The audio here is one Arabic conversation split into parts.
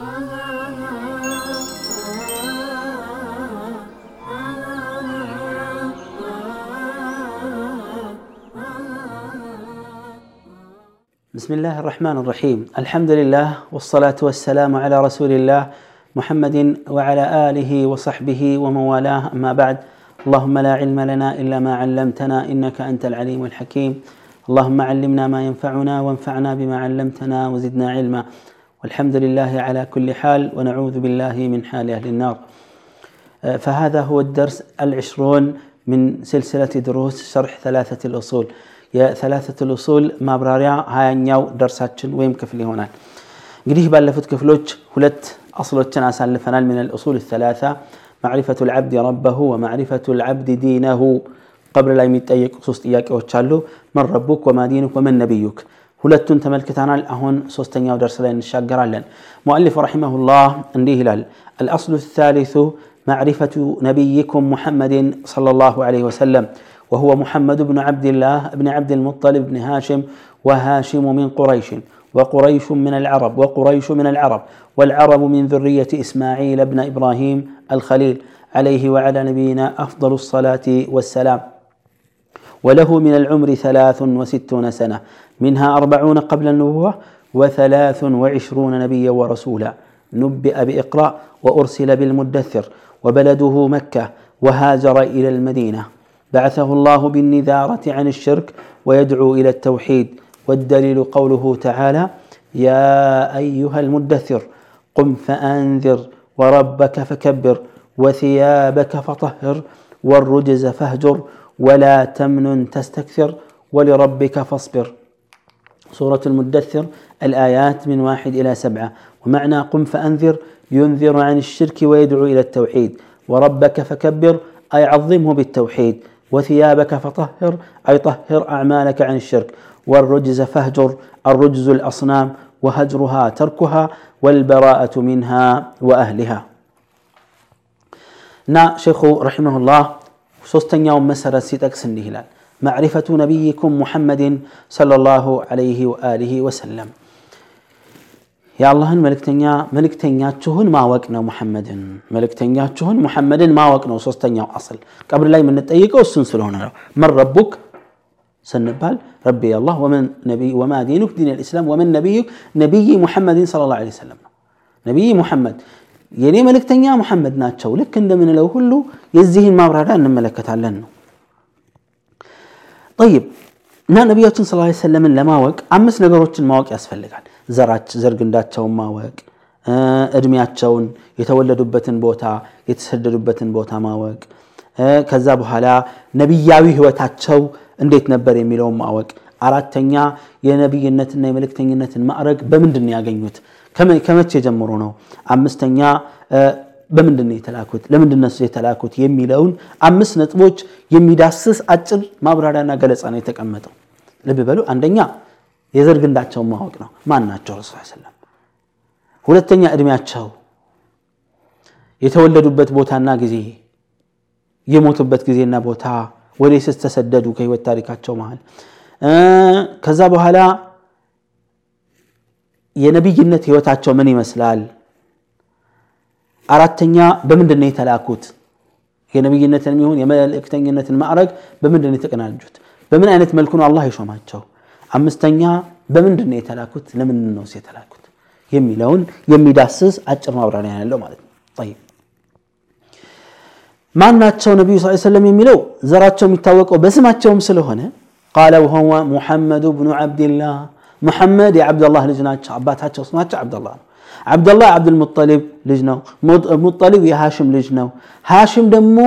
بسم الله الرحمن الرحيم. الحمد لله والصلاة والسلام على رسول الله محمد وعلى آله وصحبه ومن والاه أما بعد اللهم لا علم لنا إلا ما علمتنا إنك أنت العليم الحكيم. اللهم علمنا ما ينفعنا وانفعنا بما علمتنا وزدنا علما. والحمد لله على كل حال ونعوذ بالله من حال أهل النار فهذا هو الدرس العشرون من سلسلة دروس شرح ثلاثة الأصول የሰላሰት ልኡሱል ማብራሪያ ሀያኛው ደርሳችን ወይም ክፍል ይሆናል እንግዲህ ባለፉት ክፍሎች ሁለት አስሎችን አሳልፈናል ምን ልኡሱል ሰላሳ ማዕሪፈቱ ልዓብድ ረበሁ ወማዕሪፈቱ ልዓብድ ዲነሁ ቀብር ላይ የሚጠየቁ ሶስት ጥያቄዎች አሉ መን ረቡክ ወማ ዲኑክ ወመን ነቢዩክ ሁለቱን ተመልክተናል አሁን ሶስተኛው ደርስ ላይ እንሻገራለን ሙአሊፍ ረሒመሁላህ እንዲህ ይላል አልአስሉ الثالث معرفة نبيكم محمد صلى الله عليه وسلم وهو محمد بن عبد الله بن عبد المطلب بن هاشم وهاشم من قريش وقريش من العرب وقريش من العرب والعرب من ذرية إسماعيل بن إبراهيم الخليل عليه وعلى نبينا أفضل الصلاة والسلام وله من العمر ثلاث وستون سنة منها أربعون قبل النبوة وثلاث وعشرون نبيا ورسولا. نبئ بإقرأ وأرسل بالمدثر وبلده مكة وهاجر إلى المدينة. بعثه الله بالنذارة عن الشرك ويدعو إلى التوحيد. والدليل قوله تعالى يا أيها المدثر قم فأنذر وربك فكبر وثيابك فطهر والرجز فاهجر ولا تمنن تستكثر ولربك فاصبر. سورة المدثر الآيات من واحد إلى سبعة. ومعنى قم فأنذر ينذر عن الشرك ويدعو إلى التوحيد. وربك فكبر أي عظمه بالتوحيد. وثيابك فطهر أي طهر أعمالك عن الشرك. والرجز فاهجر الرجز الأصنام وهجرها تركها والبراءة منها وأهلها. نا شيخ رحمه الله سوستن يوم مسرة سيتكس هلال معرفة نبيكم محمد صلى الله عليه وآله وسلم የአላህን መልእክተኛ መልእክተኛችሁን ማወቅ ነው ሙሐመድን መልእክተኛችሁን ሙሐመድን ማወቅ ነው ሶስተኛው አስል ቀብር ላይ የምንጠይቀው እሱን ስለሆነ ነው መን ረቡክ ስንባል ረቢ አላህ ወማ ዲኑክ ዲን ልእስላም ወመን ነቢዩክ ነቢይ ሙሐመድን ስለ ላ ሰለም ነው ነቢይ ሙሐመድ የእኔ መልእክተኛ ሙሐመድ ናቸው። ልክ እንደምንለው ሁሉ የዚህን ማብራሪያ እንመለከታለን ነው። ጠይብ እና ነቢያችን ስ ሰለምን ለማወቅ አምስት ነገሮችን ማወቅ ያስፈልጋል። ዘራች ዘርግንዳቸውን ማወቅ እድሜያቸውን የተወለዱበትን ቦታ የተሰደዱበትን ቦታ ማወቅ ከዛ በኋላ ነቢያዊ ህይወታቸው እንዴት ነበር የሚለውን ማወቅ አራተኛ የነቢይነትና የመልእክተኝነትን ማዕረግ በምንድን ነው ያገኙት ከመቼ ጀምሮ ነው? አምስተኛ በምንድን የተላኩት? ለምንድን ነው የተላኩት የሚለውን አምስት ነጥቦች የሚዳስስ አጭር ማብራሪያና ገለጻ ነው የተቀመጠው። ልብ በሉ። አንደኛ የዘር ግንዳቸውን ማወቅ ነው። ማን ናቸው? ረሱ ሰለም ሁለተኛ እድሜያቸው የተወለዱበት ቦታና ጊዜ የሞቱበት ጊዜና ቦታ ወዴትስ ተሰደዱ? ከህይወት ታሪካቸው መሃል። ከዛ በኋላ የነቢይነት ህይወታቸው ምን ይመስላል? አራተኛ በምንድን ነው የተላኩት? የነቢይነትን የሚሆን የመልእክተኝነትን ማዕረግ በምንድን ነው የተቀናጁት? በምን አይነት መልኩ ነው አላህ የሾማቸው? አምስተኛ በምንድን ነው የተላኩት? ለምንድን ነው የተላኩት? የሚለውን የሚዳስስ አጭር ማብራሪያ ያለው ማለት ነው። ማን ናቸው ነቢዩ ስ ሰለም የሚለው? ዘራቸው የሚታወቀው በስማቸውም ስለሆነ ቃለ ወሁወ ሙሐመዱ ብኑ ዓብድላህ ሙሐመድ የዓብድላህ ልጅ ናቸው አባታቸው ስማቸው ዓብድላህ ነው ዓብድላህ ዓብድልሙጠሊብ ልጅ ነው ሙጠሊብ የሃሽም ልጅ ነው ሃሽም ደግሞ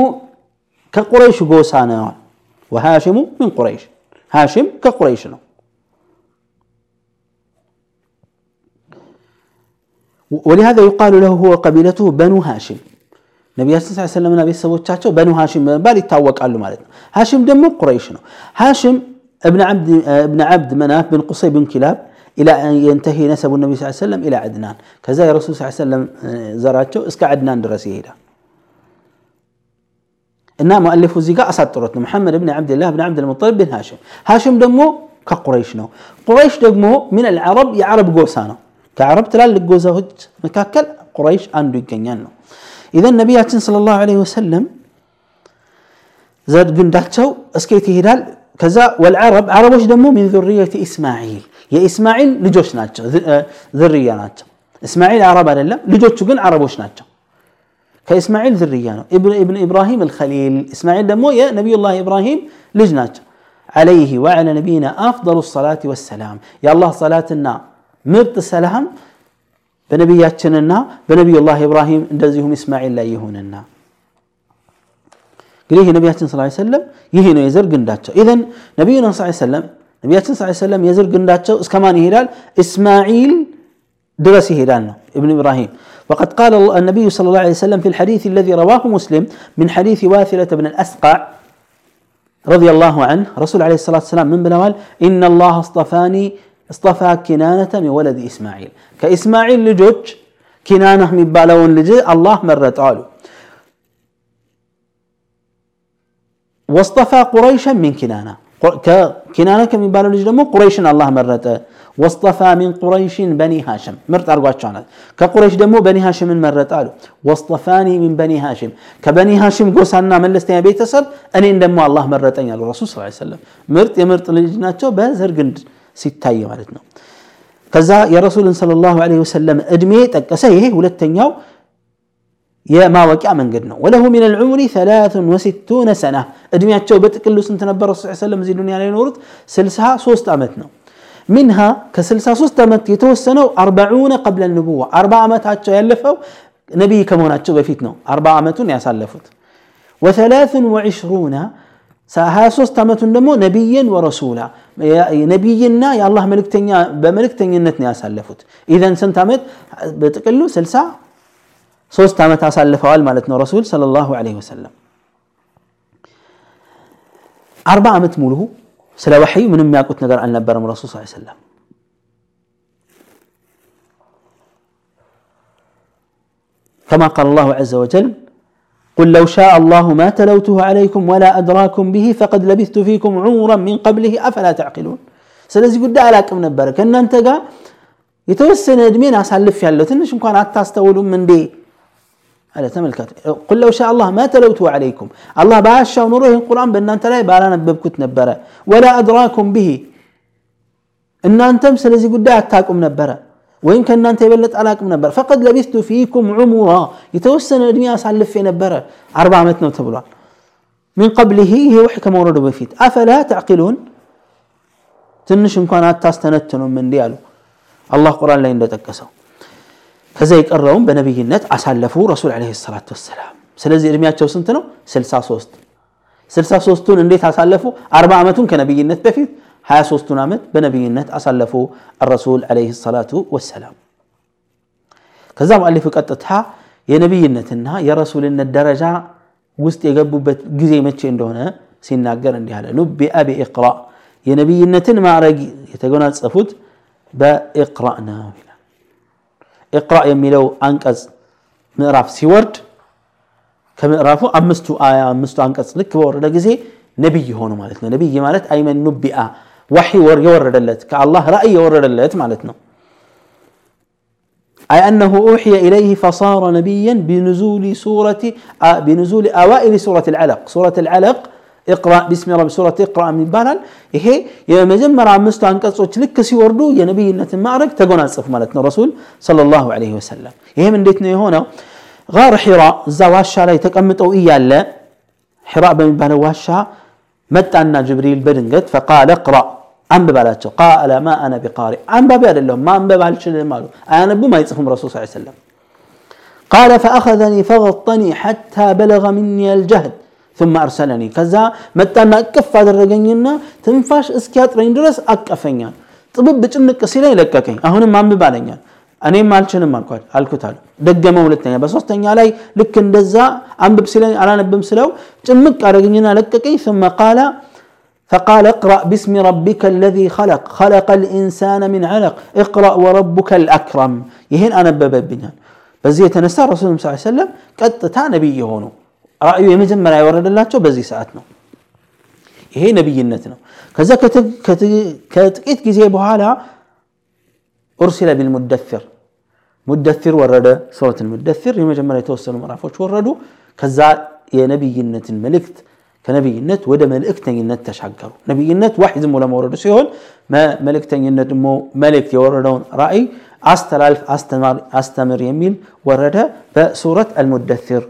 ከቁረይሽ ጎሳ ነዋል ወሃሽሙ ምን ቁረይሽ ሃሽም ከቁረይሽ ነው ولهذا يقال له هو قبيلته بنو هاشم ነቢያችን ስ ሰለምና ቤተሰቦቻቸው በኑ ሃሽም በመባል ይታወቃሉ ማለት ነው ሃሽም ደግሞ ቁረይሽ ነው ሃሽም ابن عبد مناف بن قصي بن كلاب إلى أن ينتهي نسب النبي صلى الله عليه وسلم إلى عدنان كذا الرسول صلى الله عليه وسلم زرعته اسك عدنان درس يهدا እና ሙአሊፉ እዚህ ጋር አሳጥሮት ነው መሐመድ ብን ዓብድላህ ብን ዓብድልሙጠሊብ ብን ሃሽም ሃሽም ደግሞ ከቁረይሽ ነው ቁረይሽ ደግሞ ምን አልዓረብ የዓረብ ጎሳ ነው ከአረብ ትላልቅ ጎሳዎች መካከል ቁረይሽ አንዱ ይገኛል ነው ኢዘን ነቢያችን ሰለላሁ ዐለይሂ ወሰለም ዘር ግንዳቸው እስኬት ይሄዳል كذا والعرب عرب وش دمو من ذرية إسماعيل يا إسماعيل لجوش ناتش ذرية ناتش إسماعيل عرب على الله لجوش جن عرب وش ناتش كإسماعيل ذرية ابن ابن إبراهيم الخليل إسماعيل دمو يا نبي الله إبراهيم لجناتش عليه وعلى نبينا أفضل الصلاة والسلام يا الله صلاتنا مرت السلام بنبياتنا بنبي الله إبراهيم دزهم إسماعيل لا يهوننا እንግዲህ የነቢያችን ስ ሰለም ይህ ነው የዘር ግንዳቸው ኢዘን ነቢዩና ስ ሰለም ነቢያችን ስ ሰለም የዘር ግንዳቸው እስከ ማን ይሄዳል እስማዒል درس هيدان ابن إبراهيم وقد قال النبي صلى الله عليه وسلم في الحديث الذي رواه مسلم من حديث واثلة بن الأسقع رضي الله عنه رسول عليه الصلاة والسلام من بلوال إن الله اصطفاني اصطفى كنانة من ولد إسماعيل كإسماعيل لجوج كنانة من بالون لجي الله مرت قالوا واصطفى قريشا من كنانة كنانة من بالون لجي قريشا الله مرت واصطفى من قريش بني هاشم مرت أرقوات كقريش دمو بني هاشم من مرت قالوا واصطفاني من بني هاشم كبني هاشم قوسانا من لستيا بيتسب أني دمو الله مرتين على الرسول صلى الله عليه وسلم مرت يمرت لجناتشو بزر قند ሲታይ ማለት ነው ከዛ የረሱልን صلى الله عليه وسلم እድሜ ጠቀሰ ይሄ ሁለተኛው يا ما وقع من قدنا وله من العمر ثلاث وستون سنة. أدمي عتشو بتك اللي سنتنا الله صلى الله عليه وسلم زي الدنيا عليه نورت سلسها صوست أمتنا منها كسلسها صوست أمت يتوسنا أربعون قبل النبوة. أربع أمت عتشو يلفوا نبي كمون عتشو بفيتنا أربع أمت يسلفت وثلاث وعشرون ساها صوست أمت نمو نبيا ورسولا. نبينا يا الله ملك تنيا بملك تنيا نتنيا سلفت إذا سنتامت بتقلو سلسها 63 ዓመት አሳልፈዋል ማለት ነው ረሱል ሰለላሁ ዐለይሂ ወሰለም አርባ ዓመት ሙሉ ስለ ወሕይ ምንም የሚያውቁት ነገር አልነበረም ረሱል ስ ሰለም كما قال الله عز وجل قل لو شاء الله ما تلوته عليكم ولا أدراكم به فقد لبثت فيكم عمرا من قبله أفلا تعقلون ስለዚህ ጉዳይ አላቅም ነበረ ከእናንተ ጋር የተወሰነ እድሜን አሳልፍ ያለው ትንሽ እንኳን አታስተውሉም እንዴ هذا تملكات قل لو شاء الله ما تلوت عليكم. الله باشا ونروح القرآن بأن أنت لا يبقى أنا نبرة. ولا أدراكم به. أن أنتم مثل قد أتاكم نبرة. وإن كان أنت يبلت علىكم نبرة. فقد لبثت فيكم عمرا. يتوسن الدنيا أسعلف في نبرة. أربع متن تبلع من قبله هي وحكة مورد بفيت. أفلا تعقلون؟ تنش إمكانات تاستنتنوا من ديالو. الله قرآن لا يندتكسوا ከዛ የቀረውም በነቢይነት አሳለፉ ረሱል ለ ሰላት ወሰላም ስለዚህ እድሜያቸው ስንት ነው 63 63ቱን እንዴት አሳለፉ 40 ዓመቱን ከነቢይነት በፊት 23ቱን ዓመት በነቢይነት አሳለፉ ረሱል ለ ሰላቱ ወሰላም ከዛ ሙአሊፉ ቀጥታ የነቢይነትና የረሱልነት ደረጃ ውስጥ የገቡበት ጊዜ መቼ እንደሆነ ሲናገር እንዲህ አለ ኑቢአ ቢኢቅራ የነቢይነትን ማዕረግ የተጎናጸፉት በኢቅራ ነው ይላል ኢቅራእ የሚለው አንቀጽ ምዕራፍ ሲወርድ ከምዕራፉ አምስቱ አያ አምስቱ አንቀጽ ልክ በወረደ ጊዜ ነቢይ ሆኑ ማለት ነው ነቢይ ማለት አይመን ኑቢአ ዋሒ የወረደለት ከአላህ ራእይ የወረደለት ማለት ነው أي أنه أوحي إليه فصار نبيا بنزول سورة بنزول أوائل سورة العلق سورة العلق اقرأ بسم رب سورة اقرأ من بلال إيه يا مجمر عم مستان قصوش لك كسي وردو يا نبي إنت معرك تقونا صف مالتنا الرسول صلى الله عليه وسلم إيه من ديتنا هنا غار حراء زواشا على يتكمت أو إيالا حراء بن بلال واشا مت أن جبريل برنجت فقال اقرأ عن ببالاته قال ما أنا بقارئ عن ببال لهم ما أم ببال ماله أنا بما يصفهم الرسول صلى الله عليه وسلم قال فأخذني فغطني حتى بلغ مني الجهد ثم أرسلني ከዛ መጣና እቅፍ አደረገኝና ትንፋሽ እስኪያጥረኝ ድረስ አቀፈኛል ጥብብ ጭንቅ ሲለኝ ለቀቀኝ አሁንም አንብብ አለኛል እኔም አልችልም አልኩት አሉ ደገመ ሁለተኛ በሶስተኛ ላይ ልክ እንደዛ አንብብ ሲለኝ አላነብም ስለው ጭምቅ አደረገኝና ለቀቀኝ ثم قال فقال اقرأ باسم ربك الذي خلق خلق الإنسان من علق اقرأ وربك الأكرم يهين أنا ببنيان بزي يتنسى الرسول صلى الله عليه وسلم قطتا نبي هونو رأيه يمجمل يورد الله تو بزي ساعتنا هي نبي النتنا كذا كتك كتك كتك زي بهالا أرسل بالمدثر مدثر ورد سورة المدثر يوم جمال يتوسل مرافوش وردو كذا يا نبي النت الملكت كنبي النت ودا ملك تنج النت تشعقرو نبي النت واحد ولا مورد سيهون ما ملك تنج النت مو ملك يوردون رأي أستلالف أستمر أستمر يميل ورده بسورة المدثر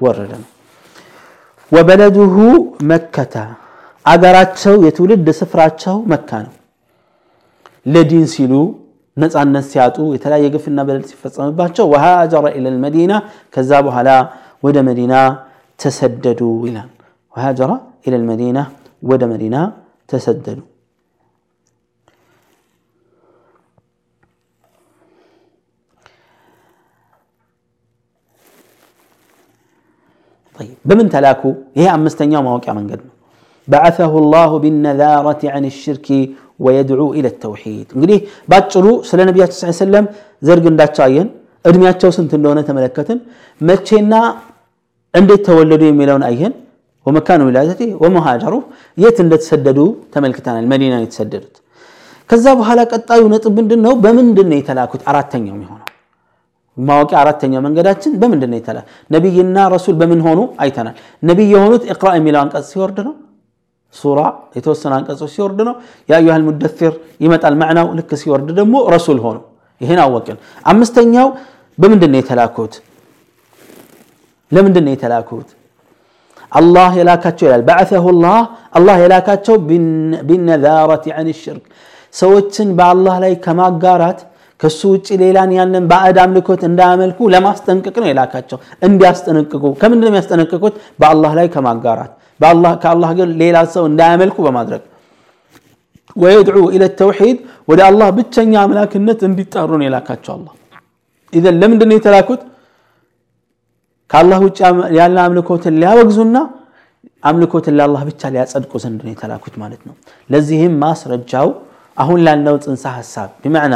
ወረደ ነው ወበለዱሁ መከተ አገራቸው የትውልድ ስፍራቸው መካ ነው ለዲን ሲሉ ነፃነት ሲያጡ የተለያየ ግፍና በደል ሲፈጸምባቸው ወሃጀረ ኢለል መዲና ከዛ በኋላ ወደ መዲና ተሰደዱ ይላል ወሃጀረ ኢለል መዲና ወደ መዲና ተሰደዱ በምን ተላኩ ይሄ አምስተኛው ማወቂያ መንገድ ነው بعثه الله بالنذارة عن الشرك ويدعو إلى التوحيد እንግዲህ ባጭሩ ስለ ነቢያችን ስ ሰለም ዘርግ እንዳቸው አየን እድሜያቸው ስንት እንደሆነ ተመለከትን መቼና እንዴት ተወለዱ የሚለውን አየን ወመካኑ ዊላደቲ ወመሃጀሩ የት እንደተሰደዱ ተመልክተናል መዲና የተሰደዱት ከዛ በኋላ ቀጣዩ ነጥብ ምንድን ነው በምንድን ነው የተላኩት አራተኛው የሚሆነው ማወቂያ አራተኛው መንገዳችን በምንድን ነው የተላ? ነቢይና ረሱል በምን ሆኑ? አይተናል። ነቢይ የሆኑት እቅራ የሚለው አንቀጽ ሲወርድ ነው። ሱራ የተወሰነ አንቀጾች ሲወርድ ነው። የአዩሃል ሙደፊር ይመጣል ማዕናው ልክ ሲወርድ ደግሞ ረሱል ሆኑ። ይህን አወቅን። አምስተኛው በምንድን ነው የተላኩት? ለምንድን ነው የተላኩት? አላህ የላካቸው ይላል። ላህ አላህ የላካቸው ቢነዛረት አን ሽርክ። ሰዎችን በአላህ ላይ ከማጋራት ከሱ ውጭ ሌላን ያንን ባዕድ አምልኮት እንዳያመልኩ ለማስጠንቀቅ ነው የላካቸው። እንዲያስጠነቅቁ። ከምንድን ነው የሚያስጠነቅቁት? በአላህ ላይ ከማጋራት ከአላህ ጋር ሌላ ሰው እንዳያመልኩ በማድረግ። ወየድዑ ኢለ ተውሒድ ወደ አላህ ብቸኛ አምላክነት እንዲጣሩ ነው የላካቸው አላህ። ኢዘን ለምንድን ነው የተላኩት? ከአላህ ውጭ ያለ አምልኮትን ሊያወግዙና አምልኮትን ለአላህ ብቻ ሊያጸድቁ ዘንድ ነው የተላኩት ማለት ነው። ለዚህም ማስረጃው አሁን ላለው ጽንሰ ሀሳብ ቢመዕና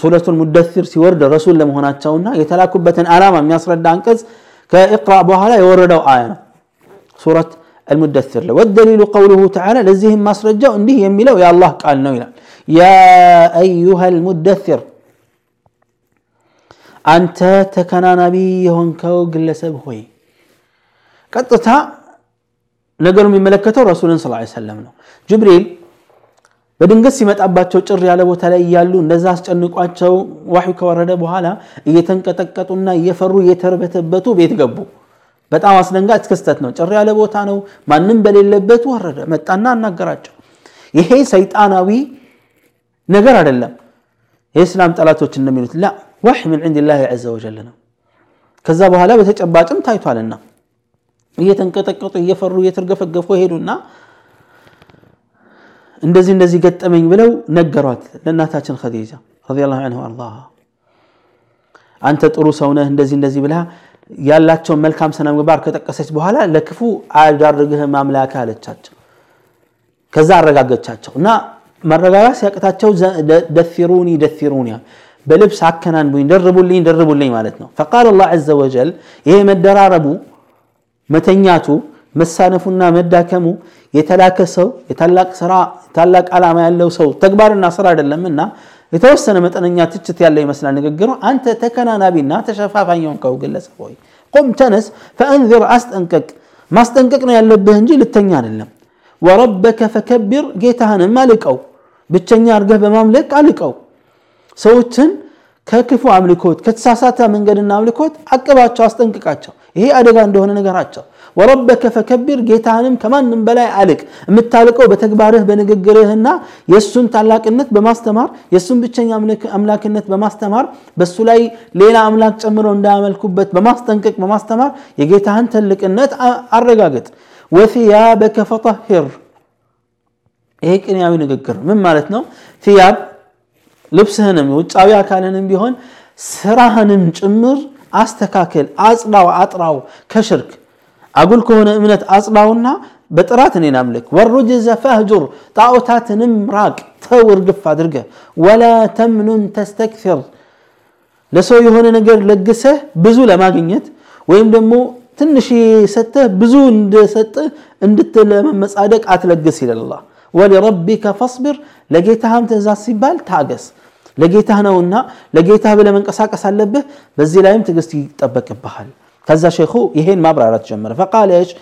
ሱረቱል ሙደሲር ሲወርድ ረሱል ለመሆናቸውና የተላኩበትን ዓላማ የሚያስረዳ አንቀጽ ከኢቅራ በኋላ የወረደው አያ ነው ሱረት المدثر له والدليل قوله تعالى لزيهم ما سرجوا انديه يميلوا يا الله قال نويلا يا أيها المدثر أنت تكنا نبي هنكو قلسب هوي قطتها ነገሩ የሚመለከተው ረሱልን ስ ሰለም ነው ጅብሪል በድንገት ሲመጣባቸው ጭር ያለ ቦታ ላይ እያሉ እንደዛ አስጨንቋቸው ዋሑ ከወረደ በኋላ እየተንቀጠቀጡና እየፈሩ እየተርበተበቱ ቤት ገቡ። በጣም አስደንጋጭ ክስተት ነው። ጭር ያለ ቦታ ነው። ማንም በሌለበት ወረደ መጣና አናገራቸው። ይሄ ሰይጣናዊ ነገር አይደለም። የእስላም ጠላቶች እንደሚሉት ላ ዋሕ ምን ዕንድ ላህ ዘ ወጀል ነው። ከዛ በኋላ በተጨባጭም ታይቷልና እየተንቀጠቀጡ እየፈሩ እየተርገፈገፉ ሄዱና እንደዚህ እንደዚህ ገጠመኝ ብለው ነገሯት ለእናታችን ኸዲጃ ረዲየላሁ ዐንሁ አርዳሃ አንተ ጥሩ ሰው ነህ እንደዚህ እንደዚህ ብላ ያላቸውን መልካም ስነ ምግባር ከጠቀሰች በኋላ ለክፉ አያዳርግህም አምላክ አለቻቸው ከዛ አረጋገቻቸው እና መረጋጋት ሲያቅታቸው ደፊሩኒ ደፊሩኒ በልብስ አከናንቡኝ ደርቡልኝ ደርቡልኝ ማለት ነው ፈቃል አላህ ዐዘ ወጀል ይሄ መደራረቡ መተኛቱ መሳነፉና መዳከሙ የተላከ ሰው የታላቅ ዓላማ ያለው ሰው ተግባርና ስራ አይደለምና የተወሰነ መጠነኛ ትችት ያለ ይመስላል ንግግሩ። አንተ ተከናናቢና ተሸፋፋኝ የሆንከው ግለሰብ ሆይ ቁም ተነስ ፈአንዝር አስጠንቀቅ። ማስጠንቀቅ ነው ያለብህ እንጂ ልተኛ አይደለም። ወረበከ ፈከቢር ጌታህንም አልቀው ብቸኛ አድርገህ በማምለክ አልቀው። ሰዎችን ከክፉ አምልኮት ከተሳሳተ መንገድና አምልኮት አቅባቸው አስጠንቅቃቸው ይሄ አደጋ እንደሆነ ነገራቸው ወረበከ ፈከቢር ጌታህንም ከማንም በላይ አልቅ። የምታልቀው በተግባርህ በንግግርህና የእሱን ታላቅነት በማስተማር የእሱን ብቸኛ አምላክነት በማስተማር በእሱ ላይ ሌላ አምላክ ጨምረው እንዳያመልኩበት በማስጠንቀቅ በማስተማር የጌታህን ትልቅነት አረጋግጥ ወثያበከ ፈጠሂር። ይሄ ቅንያዊ ንግግር ምን ማለት ነው? ثያብ ልብስህንም ውጫዊ አካልህንም ቢሆን ስራህንም ጭምር አስተካከል አጽዳው አጥራው ከሽርክ። አጉል ከሆነ እምነት አጽዳውና በጥራት እኔን አምልክ። ወሩጅዘ ፈህጁር ጣዖታትንም ራቅ ተው እርግፍ አድርገ ወላ ተምኑን ተስተክፊር። ለሰው የሆነ ነገር ለግሰህ ብዙ ለማግኘት ወይም ደግሞ ትንሽ ሰጥተህ ብዙ እንደሰጥህ እንድትለመመጻደቅ አትለግስ ይላል ወሊረቢከ ፈስቢር ለጌታህም ትእዛዝ ሲባል ታገስ ለጌታህ ነውና ለጌታህ ብለህ መንቀሳቀስ አለብህ በዚህ ላይም ትዕግስት ይጠበቅብሃል ከዛ ሼኹ ይሄን ማብራራት ጀመረ ፈቃለ ሽ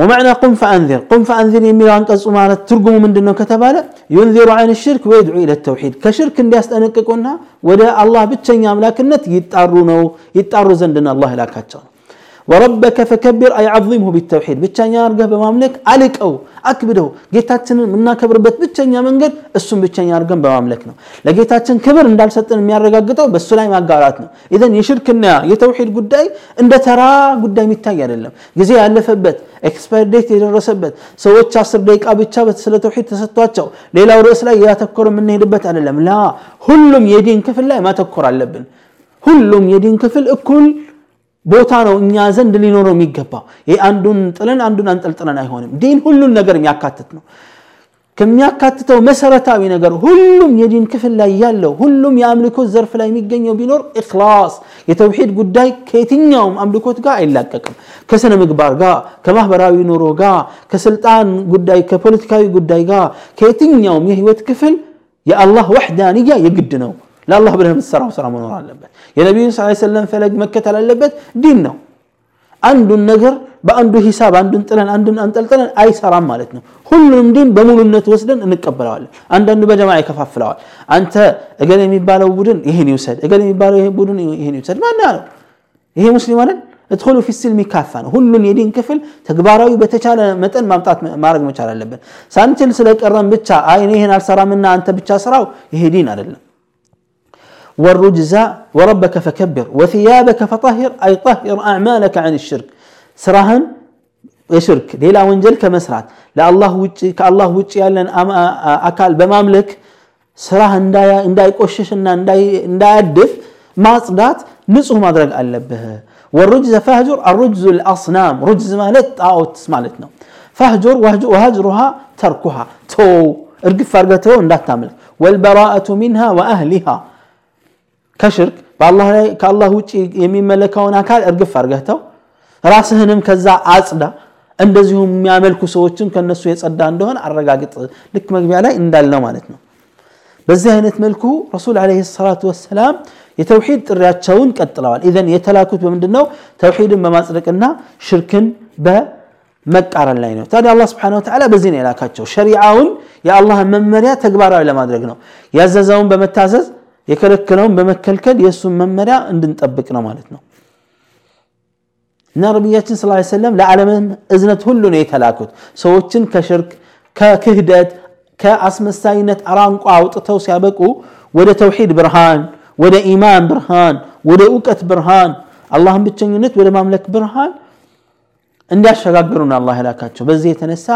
ومعنى قم فأنذر قم فأنذر يميل عن قصو معنى ترجم من دنو كتبالة ينذر عن الشرك ويدعو إلى التوحيد كشرك اللي أستنققنا ودا الله بتشن يملاك النت يتعرونو يتعرو زندنا الله لا كاتشان ወረበከ ፈከቢር አይ ዓዚምሁ ቢተውሒድ ብቸኛ አርገህ በማምለክ አልቀው አክብደው ጌታችንን የምናከብርበት ብቸኛ መንገድ እሱን ብቸኛ አርገን በማምለክ ነው። ለጌታችን ክብር እንዳልሰጠን የሚያረጋግጠው በእሱ ላይ ማጋራት ነው። ኢዘን የሽርክና የተውሒድ ጉዳይ እንደ ተራ ጉዳይ የሚታይ አይደለም። ጊዜ ያለፈበት ኤክስፓየር ዴት የደረሰበት ሰዎች አስር ደቂቃ ብቻ ስለ ተውሒድ ተሰጥቷቸው ሌላው ርዕስ ላይ ያተኮረ የምንሄድበት አይደለም። ላ ሁሉም የዲን ክፍል ላይ ማተኮር አለብን። ሁሉም የዲን ክፍል እኩል ቦታ ነው እኛ ዘንድ ሊኖረው የሚገባው። ይህ አንዱን ጥለን አንዱን አንጠልጥለን አይሆንም። ዲን ሁሉን ነገር የሚያካትት ነው። ከሚያካትተው መሰረታዊ ነገር ሁሉም የዲን ክፍል ላይ ያለው ሁሉም የአምልኮት ዘርፍ ላይ የሚገኘው ቢኖር ኢኽላስ የተውሂድ ጉዳይ ከየትኛውም አምልኮት ጋር አይላቀቅም። ከስነ ምግባር ጋር ከማህበራዊ ኑሮ ጋር ከስልጣን ጉዳይ ከፖለቲካዊ ጉዳይ ጋር ከየትኛውም የህይወት ክፍል የአላህ ወሕዳንያ የግድ ነው ለአላህ ብለህ የምትሰራው ስራ መኖር አለበት። የነቢዩ ሰለም ፈለግ መከተል አለበት። ዲን ነው። አንዱን ነገር በአንዱ ሂሳብ አንዱን ጥለን አንዱን አንጠልጥለን አይሰራም ማለት ነው። ሁሉንም ዲን በሙሉነት ወስደን እንቀበለዋለን። አንዳንዱ በጀማ ይከፋፍለዋል። አንተ እገል የሚባለው ቡድን ይህን ይውሰድ እገል የሚባለው ቡድን ይህን ይውሰድ ማን ያለው? ይሄ ሙስሊም አይደል? እድኹሉ ፊ ሲልሚ ነው። ሁሉን የዲን ክፍል ተግባራዊ በተቻለ መጠን ማምጣት ማድረግ መቻል አለብን። ሳንችል ስለቀረን ብቻ አይ እኔ ይህን አልሰራምና አንተ ብቻ ስራው ይሄ ዲን አይደለም والرجز وربك فكبر وثيابك فطهر أي طهر أعمالك عن الشرك سراهن የሽርክ ሌላ ወንጀል ከመስራት ለአላህ ውጭ ከአላህ ውጭ ያለን አካል በማምለክ ስራህ እንዳይቆሽሽና እንዳያድፍ ማጽዳት ንጹህ ማድረግ አለብህ والرجز فهجر الرجز الأصنام رجز ማለት ጣዖት ማለት ነው فهجر وهجرها تركها تو እርግፍ አድርገህ ተው እንዳታመልክ والبراءة منها وأهلها ከሽርክ ከአላህ ውጭ የሚመለከውን አካል እርግፍ አርገህተው ራስህንም ከዛ አጽዳ እንደዚሁም የሚያመልኩ ሰዎችም ከነሱ የጸዳ እንደሆነ አረጋግጥ። ልክ መግቢያ ላይ እንዳልነው ማለት ነው። በዚህ አይነት መልኩ ረሱል ለ ሰላቱ ወሰላም የተውሂድ ጥሪያቸውን ቀጥለዋል። ኢዘን የተላኩት በምንድን ነው ተውሂድን በማጽደቅና ሽርክን በመቃረን ላይ ነው። ታዲያ አላህ ስብሓን ወተላ በዚህ ነው የላካቸው። ሸሪዓውን የአላህን መመሪያ ተግባራዊ ለማድረግ ነው። ያዘዘውን በመታዘዝ የከለከለውን በመከልከል የእሱን መመሪያ እንድንጠብቅ ነው ማለት ነው እና ነቢያችን ስ ሰለም ለዓለምም እዝነት ሁሉ ነው የተላኩት ሰዎችን ከሽርክ ከክህደት ከአስመሳይነት አራንቋ አውጥተው ሲያበቁ ወደ ተውሂድ ብርሃን ወደ ኢማን ብርሃን ወደ እውቀት ብርሃን አላህን ብቸኝነት ወደ ማምለክ ብርሃን እንዲያሸጋግሩን አላህ የላካቸው በዚህ የተነሳ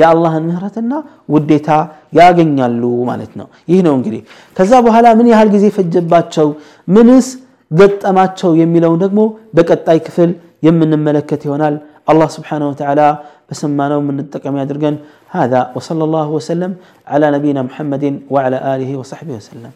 የአላህን ምህረትና ውዴታ ያገኛሉ ማለት ነው ይህ ነው እንግዲህ ከዛ በኋላ ምን ያህል ጊዜ ፈጀባቸው ምንስ ገጠማቸው የሚለውን ደግሞ በቀጣይ ክፍል የምንመለከት ይሆናል الله سبحانه وتعالى بسمانه من التقم يدرقن هذا وصلى الله وسلم على نبينا محمد وعلى آله وصحبه وسلم